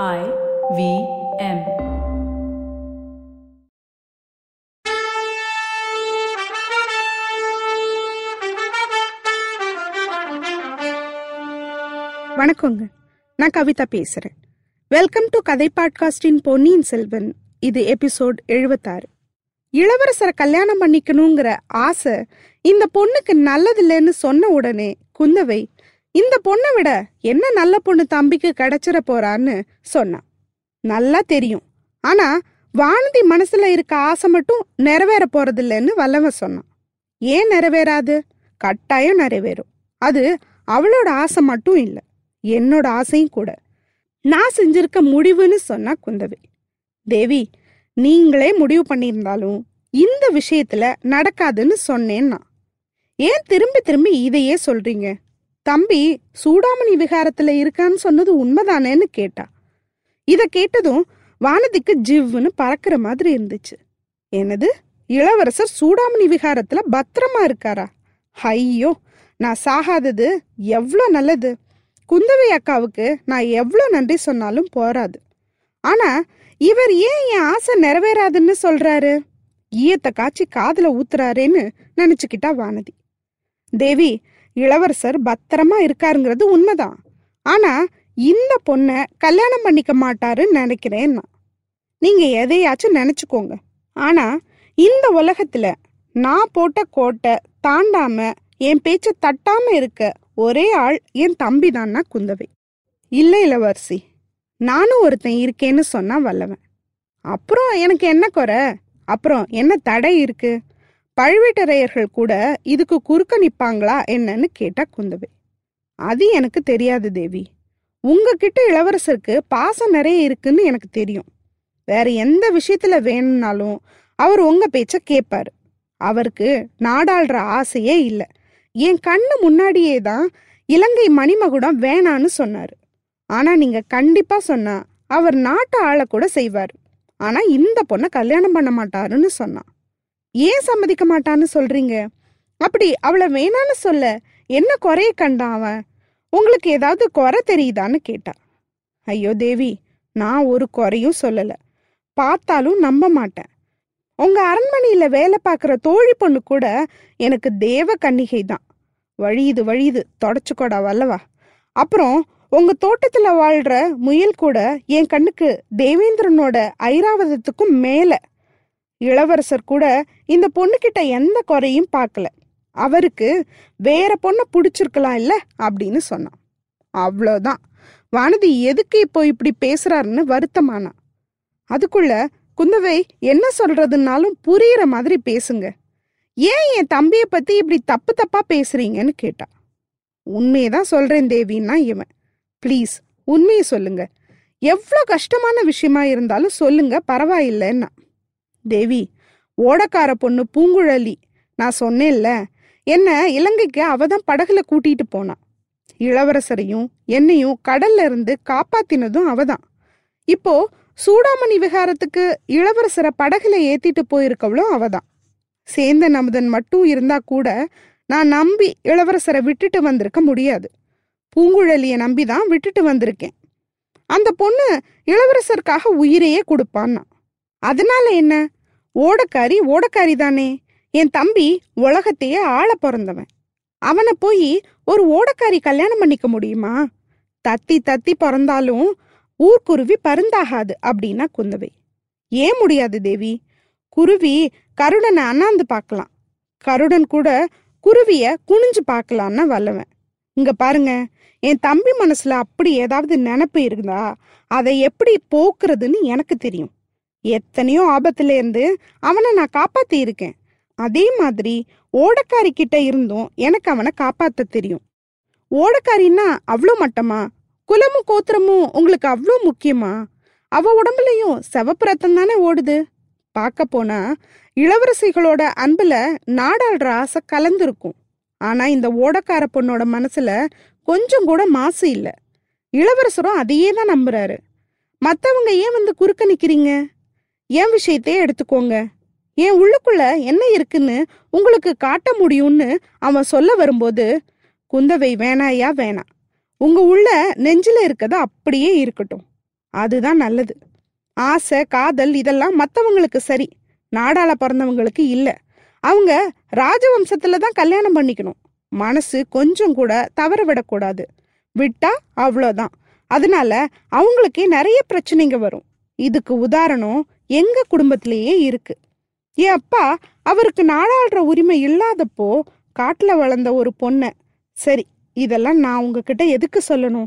I V M. வணக்கங்க. நான் கவிதா பேசுறேன். வெல்கம் டு கதை பாட்காஸ்டின் பொன்னியின் செல்வன். இது எபிசோட் எழுபத்தாறு இளவரசரை கல்யாணம் பண்ணிக்கணுங்கிற ஆசை இந்த பொண்ணுக்கு நல்லதில்லைன்னு சொன்ன உடனே குந்தவை இந்த பொண்ணை விட என்ன நல்ல பொண்ணு தம்பிக்கு கிடைச்சிட போறான்னு சொன்னான் நல்லா தெரியும். ஆனா வானதி மனசுல இருக்க ஆசை மட்டும் நிறைவேற போறதில்லைன்னு வல்லவன் சொன்னான். ஏன் நிறைவேறாது? கட்டாயம் நிறைவேறும். அது அவளோட ஆசை மட்டும் இல்லை என்னோட ஆசையும் கூட. நான் செஞ்சிருக்க முடிவுன்னு சொன்னா குந்தவி. தேவி நீங்களே முடிவு பண்ணியிருந்தாலும் இந்த விஷயத்துல நடக்காதுன்னு சொன்னேன்னா. ஏன் திரும்பி திரும்பி இதையே சொல்றீங்க? தம்பி சூடாமணி விகாரத்துல இருக்கான்னு சொன்னது உண்மைதானேன்னு கேட்டா. இத கேட்டதும் வானதிக்கு ஜிவ்வுன்னு பறக்கிற மாதிரி இருந்துச்சு. எனது இளவரசர் சூடாமணி விகாரத்துல பத்திரமா இருக்காரா? ஐயோ நான் சாகாதது எவ்வளோ நல்லது. குந்தவை அக்காவுக்கு நான் எவ்வளோ நன்றி சொன்னாலும் போராது. ஆனா இவர் ஏன் என் ஆசை நிறைவேறாதுன்னு சொல்றாரு? ஈயத்தை காய்ச்சி காதில் ஊத்துறாரேன்னு நினச்சிக்கிட்டா வானதி. தேவி இளவரசர் பத்திரமா இருக்காருங்கிறது உண்மைதான். ஆனா இந்த பொண்ணை கல்யாணம் பண்ணிக்க மாட்டாருன்னு நினைக்கிறேன் நான். நீங்க எதையாச்சும் நினைச்சுக்கோங்க. ஆனா இந்த உலகத்துல நான் போட்ட கோட்டை தாண்டாம என் பேச்ச தட்டாம இருக்க ஒரே ஆள் என் தம்பி தான்னா குந்தவை. இல்லை இளவரசி நானும் ஒருத்தன் இருக்கேன்னு சொன்னா வல்லவன். அப்புறம் எனக்கு என்ன குறை? அப்புறம் என்ன தடை இருக்குது பழுவேட்டரையர்கள் கூட இதுக்கு குறுக்க நிற்பாங்களா என்னன்னு கேட்டா குந்தவை. அது எனக்கு தெரியாது தேவி. உங்ககிட்ட இளவரசருக்கு பாசம் நிறைய இருக்குன்னு எனக்கு தெரியும். வேற எந்த விஷயத்துல வேணும்னாலும் அவர் உங்க பேச்ச கேட்பாரு அவருக்கு நாடாளுற ஆசையே இல்லை. என் கண்ணு முன்னாடியே தான் இலங்கை மணிமகுடம் வேணான்னு சொன்னாரு. ஆனா நீங்க கண்டிப்பா சொன்னா அவர் நாட்டை ஆளை கூட செய்வார். ஆனா இந்த பொண்ணை கல்யாணம் பண்ண மாட்டாருன்னு சொன்னான். ஏன் சம்மதிக்க மாட்டான்னு சொல்றீங்க? அப்படி அவளை வேணான்னு சொல்ல என்ன குறைய கண்டான் அவன்? உங்களுக்கு ஏதாவது குறை தெரியுதான்னு கேட்டா. ஐயோ தேவி நான் ஒரு குறையும் சொல்லல. பார்த்தாலும் நம்ப மாட்டேன். உங்க அரண்மனையில வேலை பார்க்குற தோழி பொண்ணு கூட எனக்கு தேவ கன்னிகை தான். வழியுது வழியுது. தொடச்சுக்கோடா வல்லவா. அப்புறம் உங்க தோட்டத்துல வாழ்ற முயல் கூட என் கண்ணுக்கு தேவேந்திரனோட ஐராவதத்துக்கும் மேல. இளவரசர் கூட இந்த பொண்ணுகிட்ட எந்த குறையும் பார்க்கல. அவருக்கு வேற பொண்ணை பிடிச்சிருக்கலாம் இல்ல அப்படின்னு சொன்னான். அவ்வளோதான் வானதி எதுக்கு இப்போ இப்படி பேசுறாருன்னு வருத்தமானா. அதுக்குள்ள குந்தவை என்ன சொல்றதுனாலும் புரியற மாதிரி பேசுங்க. ஏன் என் தம்பியை பத்தி இப்படி தப்பு தப்பா பேசுறீங்கன்னு கேட்டா. உண்மையை தான் சொல்றேன் தேவின்னா இவன். ப்ளீஸ் உண்மையை சொல்லுங்க. எவ்வளோ கஷ்டமான விஷயமா இருந்தாலும் சொல்லுங்க பரவாயில்லைன்னா. தேவி ஓடக்கார பொண்ணு பூங்குழலி. நான் சொன்னேன்ல என்ன இலங்கைக்கு அவ தான் படகுல கூட்டிட்டு போனான் இளவரசரையும் என்னையும் கடல்ல இருந்து காப்பாத்தினதும் அவதான் இப்போ சூடாமணி விகாரத்துக்கு இளவரசரை படகுல ஏத்திட்டு போயிருக்கவளும் அவதான் சேந்த நமுதன் மட்டும் இருந்தா கூட நான் நம்பி இளவரசரை விட்டுட்டு வந்திருக்க முடியாது. பூங்குழலியை நம்பி தான் விட்டுட்டு வந்திருக்கேன். அந்த பொண்ணு இளவரசருக்காக உயிரையே கொடுப்பான்னா. அதனால என்ன? ஓடக்காரி ஓடக்காரி தானே. என் தம்பி உலகத்தையே ஆள பிறந்தவன். அவனை போய் ஒரு ஓடக்காரி கல்யாணம் பண்ணிக்க முடியுமா? தத்தி தத்தி பிறந்தாலும் ஊர்க்குருவி பருந்தாகாது அப்படின்னா குந்தவை. ஏன் முடியாது தேவி? குருவி கருடனை அண்ணாந்து பார்க்கலாம். கருடன் கூட குருவிய குனிஞ்சு பார்க்கலான்னு வல்லவன். இங்க பாருங்க என் தம்பி மனசுல அப்படி ஏதாவது நினப்பு இருந்தா அதை எப்படி போக்குறதுன்னு எனக்கு தெரியும். எத்தனையோ ஆபத்துல இருந்து அவனை நான் காப்பாத்தி இருக்கேன். அதே மாதிரி ஓடக்காரி கிட்ட இருந்தும் எனக்கு அவனை காப்பாத்த தெரியும். ஓடக்காரின்னா அவ்வளோ மட்டமா? குலமும் கோத்திரமும் உங்களுக்கு அவ்வளோ முக்கியமா? அவ உடம்புலயும் சிவப்பு ரத்தம் தானே ஓடுது? பார்க்க போனா இளவரசிகளோட அன்புல நாடாளுற ஆசை கலந்துருக்கும். ஆனா இந்த ஓடக்கார பொண்ணோட மனசுல கொஞ்சம் கூட மாசு இல்ல. இளவரசரும் அதையே தான் நம்புறாரு. மத்தவங்க ஏன் வந்து குறுக்க நிக்கிறீங்க? என் விஷயத்தையே எடுத்துக்கோங்க. என் உள்ளுக்குள்ள என்ன இருக்குன்னு உங்களுக்கு காட்ட முடியும்னு அவன் சொல்ல வரும்போது குந்தவை வேணாயா வேணாம் உங்க உள்ள நெஞ்சில இருக்கது அப்படியே இருக்கட்டும். அதுதான் நல்லது. ஆசை காதல் இதெல்லாம் மற்றவங்களுக்கு சரி. நாடால பிறந்தவங்களுக்கு இல்லை. அவங்க ராஜவம்சத்துல தான் கல்யாணம் பண்ணிக்கணும். மனசு கொஞ்சம் கூட தவற விடக்கூடாது. விட்டா அவ்வளோதான் அதனால அவங்களுக்கே நிறைய பிரச்சனைங்க வரும். இதுக்கு உதாரணம் எங்க குடும்பத்திலேயே இருக்கு. என் அப்பா அவருக்கு நாடாளுற உரிமை இல்லாதப்போ காட்டில் வளர்ந்த ஒரு பொண்ணை. சரி இதெல்லாம் நான் உங்ககிட்ட எதுக்கு சொல்லணும்?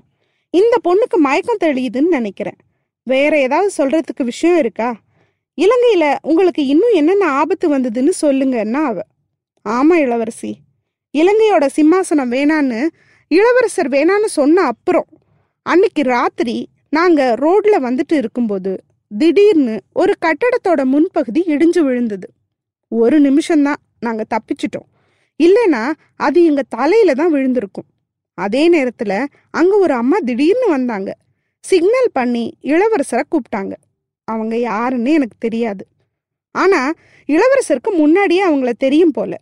இந்த பொண்ணுக்கு மயக்கம் தெளியுதுன்னு நினைக்கிறேன். வேற ஏதாவது சொல்றதுக்கு விஷயம் இருக்கா? இலங்கையில உங்களுக்கு இன்னும் என்னென்ன ஆபத்து வந்ததுன்னு சொல்லுங்கன்னா அவ. ஆமா இளவரசி. இலங்கையோட சிம்மாசனம் வேணான்னு இளவரசர் வேணான்னு சொன்ன அப்புறம் அன்னைக்கு ராத்திரி நாங்க ரோட்ல வந்துட்டு இருக்கும்போது திடீர்னு ஒரு கட்டடத்தோட முன்பகுதி இடிஞ்சு விழுந்தது. ஒரு நிமிஷம்தான் நாங்க தப்பிச்சிட்டோம். இல்லைன்னா அது எங்க தலையில தான் விழுந்திருக்கும். அதே நேரத்துல அங்க ஒரு அம்மா திடீர்னு வந்தாங்க. சிக்னல் பண்ணி இளவரசரை கூப்பிட்டாங்க. அவங்க யாருன்னு எனக்கு தெரியாது. ஆனா இளவரசருக்கு முன்னாடியே அவங்கள தெரியும் போல.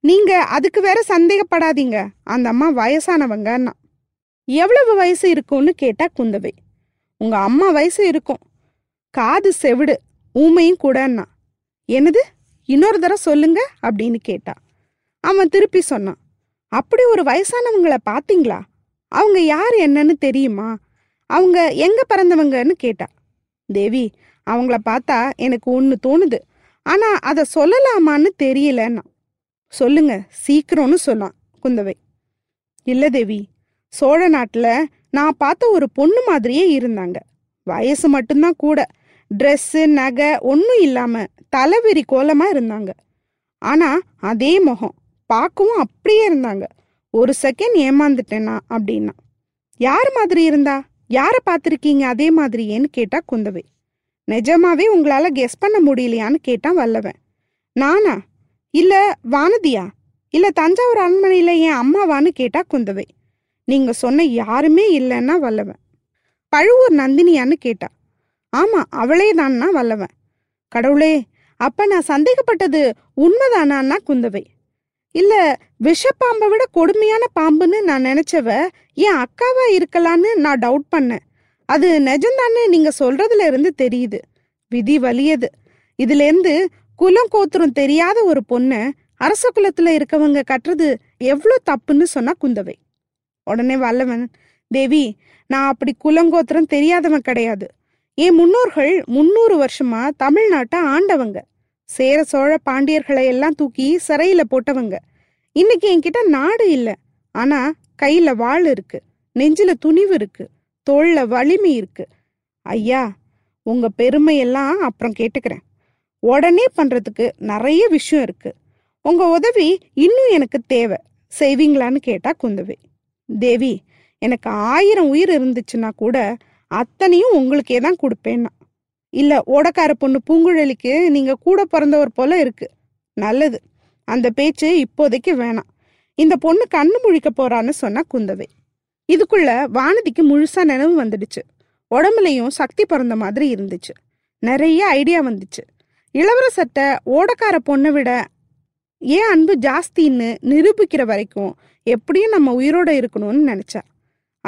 நீங்க அதுக்கு வேற சந்தேகப்படாதீங்க. அந்த அம்மா வயசானவங்கன்னா எவ்வளவு வயசு இருக்கும்னு கேட்டா குந்தவை. உங்க அம்மா வயசு இருக்கும். காது செவிடு ஊமையும் கூடன்னா. என்னது? இன்னொரு தடவை சொல்லுங்க அப்படின்னு கேட்டா. அவன் திருப்பி சொன்னான். அப்படி ஒரு வயசானவங்கள பாத்தீங்களா அவங்க யார் என்னன்னு தெரியுமா? அவங்க எங்க பிறந்தவங்கன்னு கேட்டா. தேவி அவங்கள பார்த்தா எனக்கு ஒன்று தோணுது. ஆனா அதை சொல்லலாமான்னு தெரியலன்னா. சொல்லுங்க சீக்கிரம்னு சொன்னான் குந்தவை. இல்ல தேவி சோழ நாட்டுல நான் பார்த்த ஒரு பொண்ணு மாதிரியே இருந்தாங்க. வயசு மட்டும்தான் கூட. ட்ரெஸ்ஸு நகை ஒன்றும் இல்லாமல் தலைவெறி கோலமாக இருந்தாங்க. ஆனால் அதே முகம். பார்க்கவும் அப்படியே இருந்தாங்க. ஒரு செகண்ட் ஏமாந்துட்டேனா அப்படின்னா. யார் மாதிரி இருந்தா? யாரை பார்த்துருக்கீங்க அதே மாதிரியேன்னு கேட்டா குந்தவை. நிஜமாவே உங்களால் கெஸ் பண்ண முடியலையான்னு கேட்டான் வல்லவன். நானா? இல்லை வானதியா? இல்லை தஞ்சாவூர் அரண்மனையில் என் அம்மாவான்னு கேட்டா குந்தவை. நீங்கள் சொன்ன யாருமே இல்லைன்னா வல்லவன். பழுவூர் நந்தினியான்னு கேட்டா. ஆமா அவளே தான்னா வல்லவன். கடவுளே அப்ப நான் சந்தேகப்பட்டது உண்மைதானான்னா குந்தவை. இல்ல விஷப்பாம்பை விட கொடுமையான பாம்புன்னு நான் நினைச்சவ என் அக்காவா இருக்கலான்னு நான் டவுட் பண்ணேன். அது நிஜம்தான்னு நீங்க சொல்றதுல இருந்து தெரியுது. விதி வலியது. இதுல இருந்து குலம் கோத்திரம் தெரியாத ஒரு பொண்ண அரச குலத்துல இருக்கவங்க கட்டுறது எவ்வளோ தப்புன்னு சொன்னா குந்தவை. உடனே வல்லவன் தேவி நான் அப்படி குலங்கோத்திரம் தெரியாதவன் கிடையாது. என் முன்னோர்கள் முன்னூறு வருஷமா தமிழ்நாட்டை ஆண்டவங்க. சேர சோழ பாண்டியர்களை எல்லாம் தூக்கி சிறையில போட்டவங்க. இன்னைக்கு என்கிட்ட நாடு இல்ல. ஆனா கையில வாள் இருக்கு. நெஞ்சில துணிவு இருக்கு. தோல்ல வலிமை இருக்கு. ஐயா உங்க பெருமையெல்லாம் அப்புறம் கேட்டுக்கிறேன். உடனே பண்றதுக்கு நிறைய விஷயம் இருக்கு. உங்க உதவி இன்னும் எனக்கு தேவை. செய்வீங்களான்னு கேட்டா குந்தவை. தேவி எனக்கு ஆயிரம் உயிர் இருந்துச்சுன்னா கூட அத்தனையும் உங்களுக்கே தான் கொடுப்பேன்னா. இல்ல ஓடக்கார பொண்ணு பூங்குழலிக்கு நீங்க கூட பிறந்தவர் போல இருக்கு. நல்லது. அந்த பேச்சு இப்போதைக்கு வேணாம். இந்த பொண்ணு கண்ணு முழிக்க போறான்னு சொன்னா குந்தவை. இதுக்குள்ள வானதிக்கு முழுசா நினைவு வந்துடுச்சு. உடம்புலையும் சக்தி பிறந்த மாதிரி இருந்துச்சு. நிறைய ஐடியா வந்துச்சு. இளவரசத்தை ஓடக்கார பொண்ணை விட ஏன் அன்பு ஜாஸ்தின்னு நிரூபிக்கிற வரைக்கும் எப்படியும் நம்ம உயிரோட இருக்கணும்னு நினைச்சா.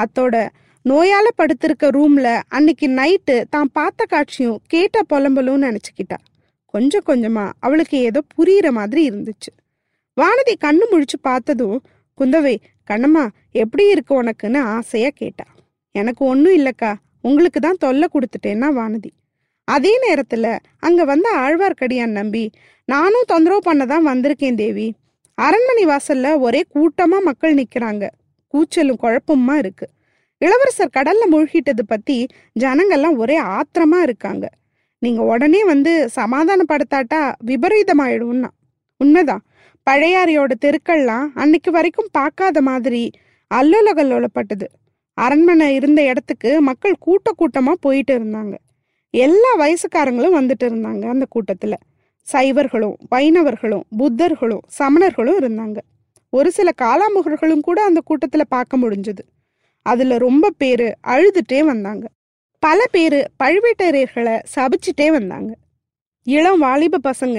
அத்தோட நோயால படுத்திருக்க ரூம்ல அன்னைக்கு நைட்டு தான் பார்த்த காட்சியும் கேட்ட புலம்பலும் நினைச்சுக்கிட்டா. கொஞ்சம் கொஞ்சமா அவளுக்கு ஏதோ புரியுற மாதிரி இருந்துச்சு. வானதி கண்ணு முழிச்சு பார்த்ததும் குந்தவை கண்ணம்மா எப்படி இருக்கு உனக்குன்னு ஆசையா கேட்டா. எனக்கு ஒன்றும் இல்லக்கா உங்களுக்கு தான் தொல்லை கொடுத்துட்டேன்னா வானதி. அதே நேரத்துல அங்க வந்த ஆழ்வார்க்கடியான் நம்பி நானும் தொந்தரவு பண்ண தான் வந்திருக்கேன் தேவி. அரண்மனை வாசல்ல ஒரே கூட்டமா மக்கள் நிக்கிறாங்க. கூச்சலும் குழப்பமா இருக்கு. இளவரசர் கடல்ல மூழ்கிட்டது பத்தி ஜனங்கள்லாம் ஒரே ஆத்திரமா இருக்காங்க. நீங்க உடனே வந்து சமாதானப்படுத்தாட்டா விபரீதமாயிடும்னா. உண்மைதான். பழையாறையோட தெருக்கள்லாம் அன்னைக்கு வரைக்கும் பார்க்காத மாதிரி அல்லோலகல்லோலப்பட்டது அரண்மனை இருந்த இடத்துக்கு மக்கள் கூட்ட கூட்டமா போயிட்டு இருந்தாங்க. எல்லா வயசுக்காரங்களும் வந்துட்டு இருந்தாங்க அந்த கூட்டத்துல. சைவர்களும் வைணவர்களும் புத்தர்களும் சமணர்களும் இருந்தாங்க. ஒரு சில காலாமுகர்களும் கூட அந்த கூட்டத்துல பார்க்க முடிஞ்சது. அதுல ரொம்ப பேர் அழுதுட்டே வந்தாங்க. பல பேர் பழுவேட்டரையர்களை சபிச்சுட்டே வந்தாங்க. இளம் வாலிப பசங்க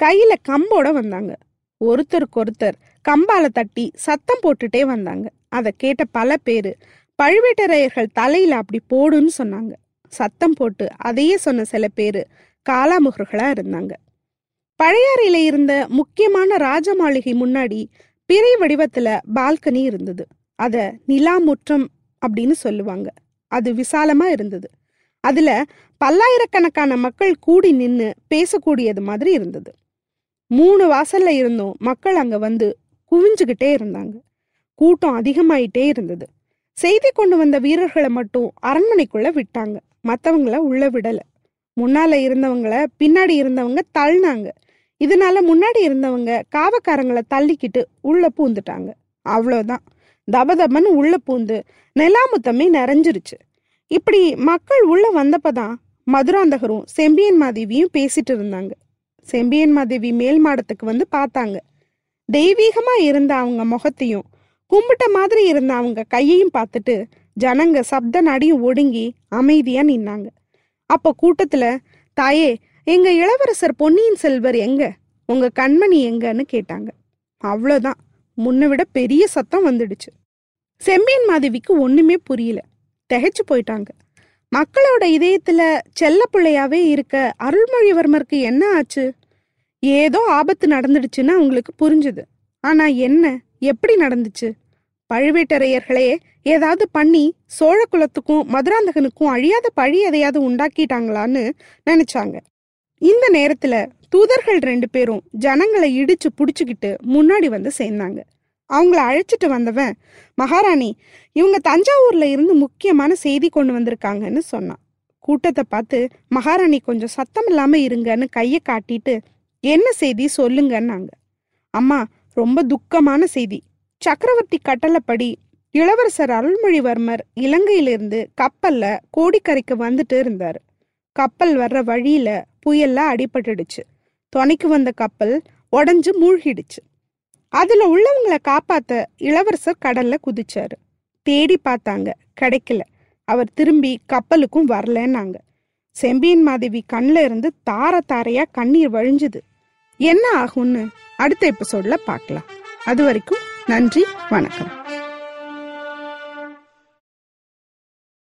கையில கம்போட வந்தாங்க. ஒருத்தருக்கொருத்தர் கம்பால தட்டி சத்தம் போட்டுட்டே வந்தாங்க. அதை கேட்ட பல பேர் பழுவேட்டரையர்கள் தலையில அப்படி போடுன்னு சொன்னாங்க. சத்தம் போட்டு அதையே சொன்ன சில பேர் காலாமுகர்களா இருந்தாங்க. பழையாறையில இருந்த முக்கியமான ராஜ மாளிகை முன்னாடி பிறை வடிவத்துல பால்கனி இருந்தது. அதை நிலா முற்றம் அப்படின்னு சொல்லுவாங்க. அது விசாலமா இருந்தது. அதுல பல்லாயிரக்கணக்கான மக்கள் கூடி நின்று பேசக்கூடியது மாதிரி இருந்தது. மூணு வாசல்ல இருந்தும் மக்கள் அங்க வந்து குவிஞ்சுகிட்டே இருந்தாங்க. கூட்டம் அதிகமாயிட்டே இருந்தது. செய்தி கொண்டு வந்த வீரர்களை மட்டும் அரண்மனைக்குள்ள விட்டாங்க. மற்றவங்கள உள்ள விடல. முன்னால இருந்தவங்கள பின்னாடி இருந்தவங்க தள்ளினாங்க. இதனால முன்னாடி இருந்தவங்க காவக்காரங்களை தள்ளிக்கிட்டு உள்ள பூந்துட்டாங்க. அவ்வளோதான் தபதபன்னு உள்ள பூந்து நிலாமுத்தமே நிறைஞ்சிருச்சு. இப்படி மக்கள் உள்ள வந்தப்பதான் மதுராந்தகரும் செம்பியன் மாதேவியும் பேசிட்டு இருந்தாங்க. செம்பியன் மாதேவி மேல் மாடத்துக்கு வந்து பார்த்தாங்க. தெய்வீகமா இருந்த அவங்க முகத்தையும் கும்பிட்ட மாதிரி இருந்த அவங்க கையையும் பார்த்துட்டு ஜனங்க சப்த நடியும் ஒடுங்கி அமைதியா நின்னாங்க. அப்ப கூட்டத்துல தாயே எங்க இளவரசர் பொன்னியின் செல்வர் எங்க? உங்க கண்மணி எங்கன்னு கேட்டாங்க. அவ்வளோதான் முன்ன விட பெரிய சத்தம் வந்துடுச்சு. செம்மீன் மாதவிக்கு ஒண்ணுமே புரியல. திகைச்சு போயிட்டாங்க. மக்களோட இதயத்துல செல்ல பிள்ளையாவே இருக்க அருள்மொழிவர்மருக்கு என்ன ஆச்சு? ஏதோ ஆபத்து நடந்துடுச்சுன்னு அவங்களுக்கு புரிஞ்சுது. ஆனா என்ன? எப்படி நடந்துச்சு? பழுவேட்டரையர்களே ஏதாவது பண்ணி சோழ குலத்துக்கும் மதுராந்தகனுக்கும் அழியாத பழி எதையாவது உண்டாக்கிட்டாங்களான்னு நினைச்சாங்க. இந்த நேரத்துல தூதர்கள் ரெண்டு பேரும் ஜனங்களை இடிச்சு புடிச்சுக்கிட்டு முன்னாடி வந்து சேர்ந்தாங்க. அவங்கள அழைச்சிட்டு வந்தவன் மகாராணி. இவங்க தஞ்சாவூர்ல இருந்து முக்கியமான செய்தி கொண்டு வந்திருக்காங்கன்னு சொன்னான். கூட்டத்தை பார்த்து மகாராணி கொஞ்சம் சத்தம் இல்லாம இருங்கன்னு கையை காட்டிட்டு என்ன செய்தி சொல்லுங்கன்னாங்க. அம்மா ரொம்ப துக்கமான செய்தி. சக்கரவர்த்தி கட்டளைப்படி இளவரசர் அருள்மொழிவர்மர் இலங்கையிலிருந்து கப்பல்ல கோடிக்கரைக்கு வந்துட்டு இருந்தார். கப்பல் வர்ற வழியில புயல்ல அடிபட்டுடுச்சு. துணைக்கு வந்த கப்பல் உடஞ்சு மூழ்கிடுச்சு. அதுல உள்ளவங்களை காப்பாத்த இளவரசர் கடல்ல குதிச்சாரு. தேடி பார்த்தாங்க. கிடைக்கல. அவர் திரும்பி கப்பலுக்கும் வரலன்னாங்க. செம்பியன் மாதேவி கண்ணில் இருந்து தார தாரையா கண்ணீர் வழிஞ்சுது. என்ன ஆகும்னு அடுத்த எபிசோட்ல பார்க்கலாம். அது வரைக்கும் நன்றி வணக்கம்.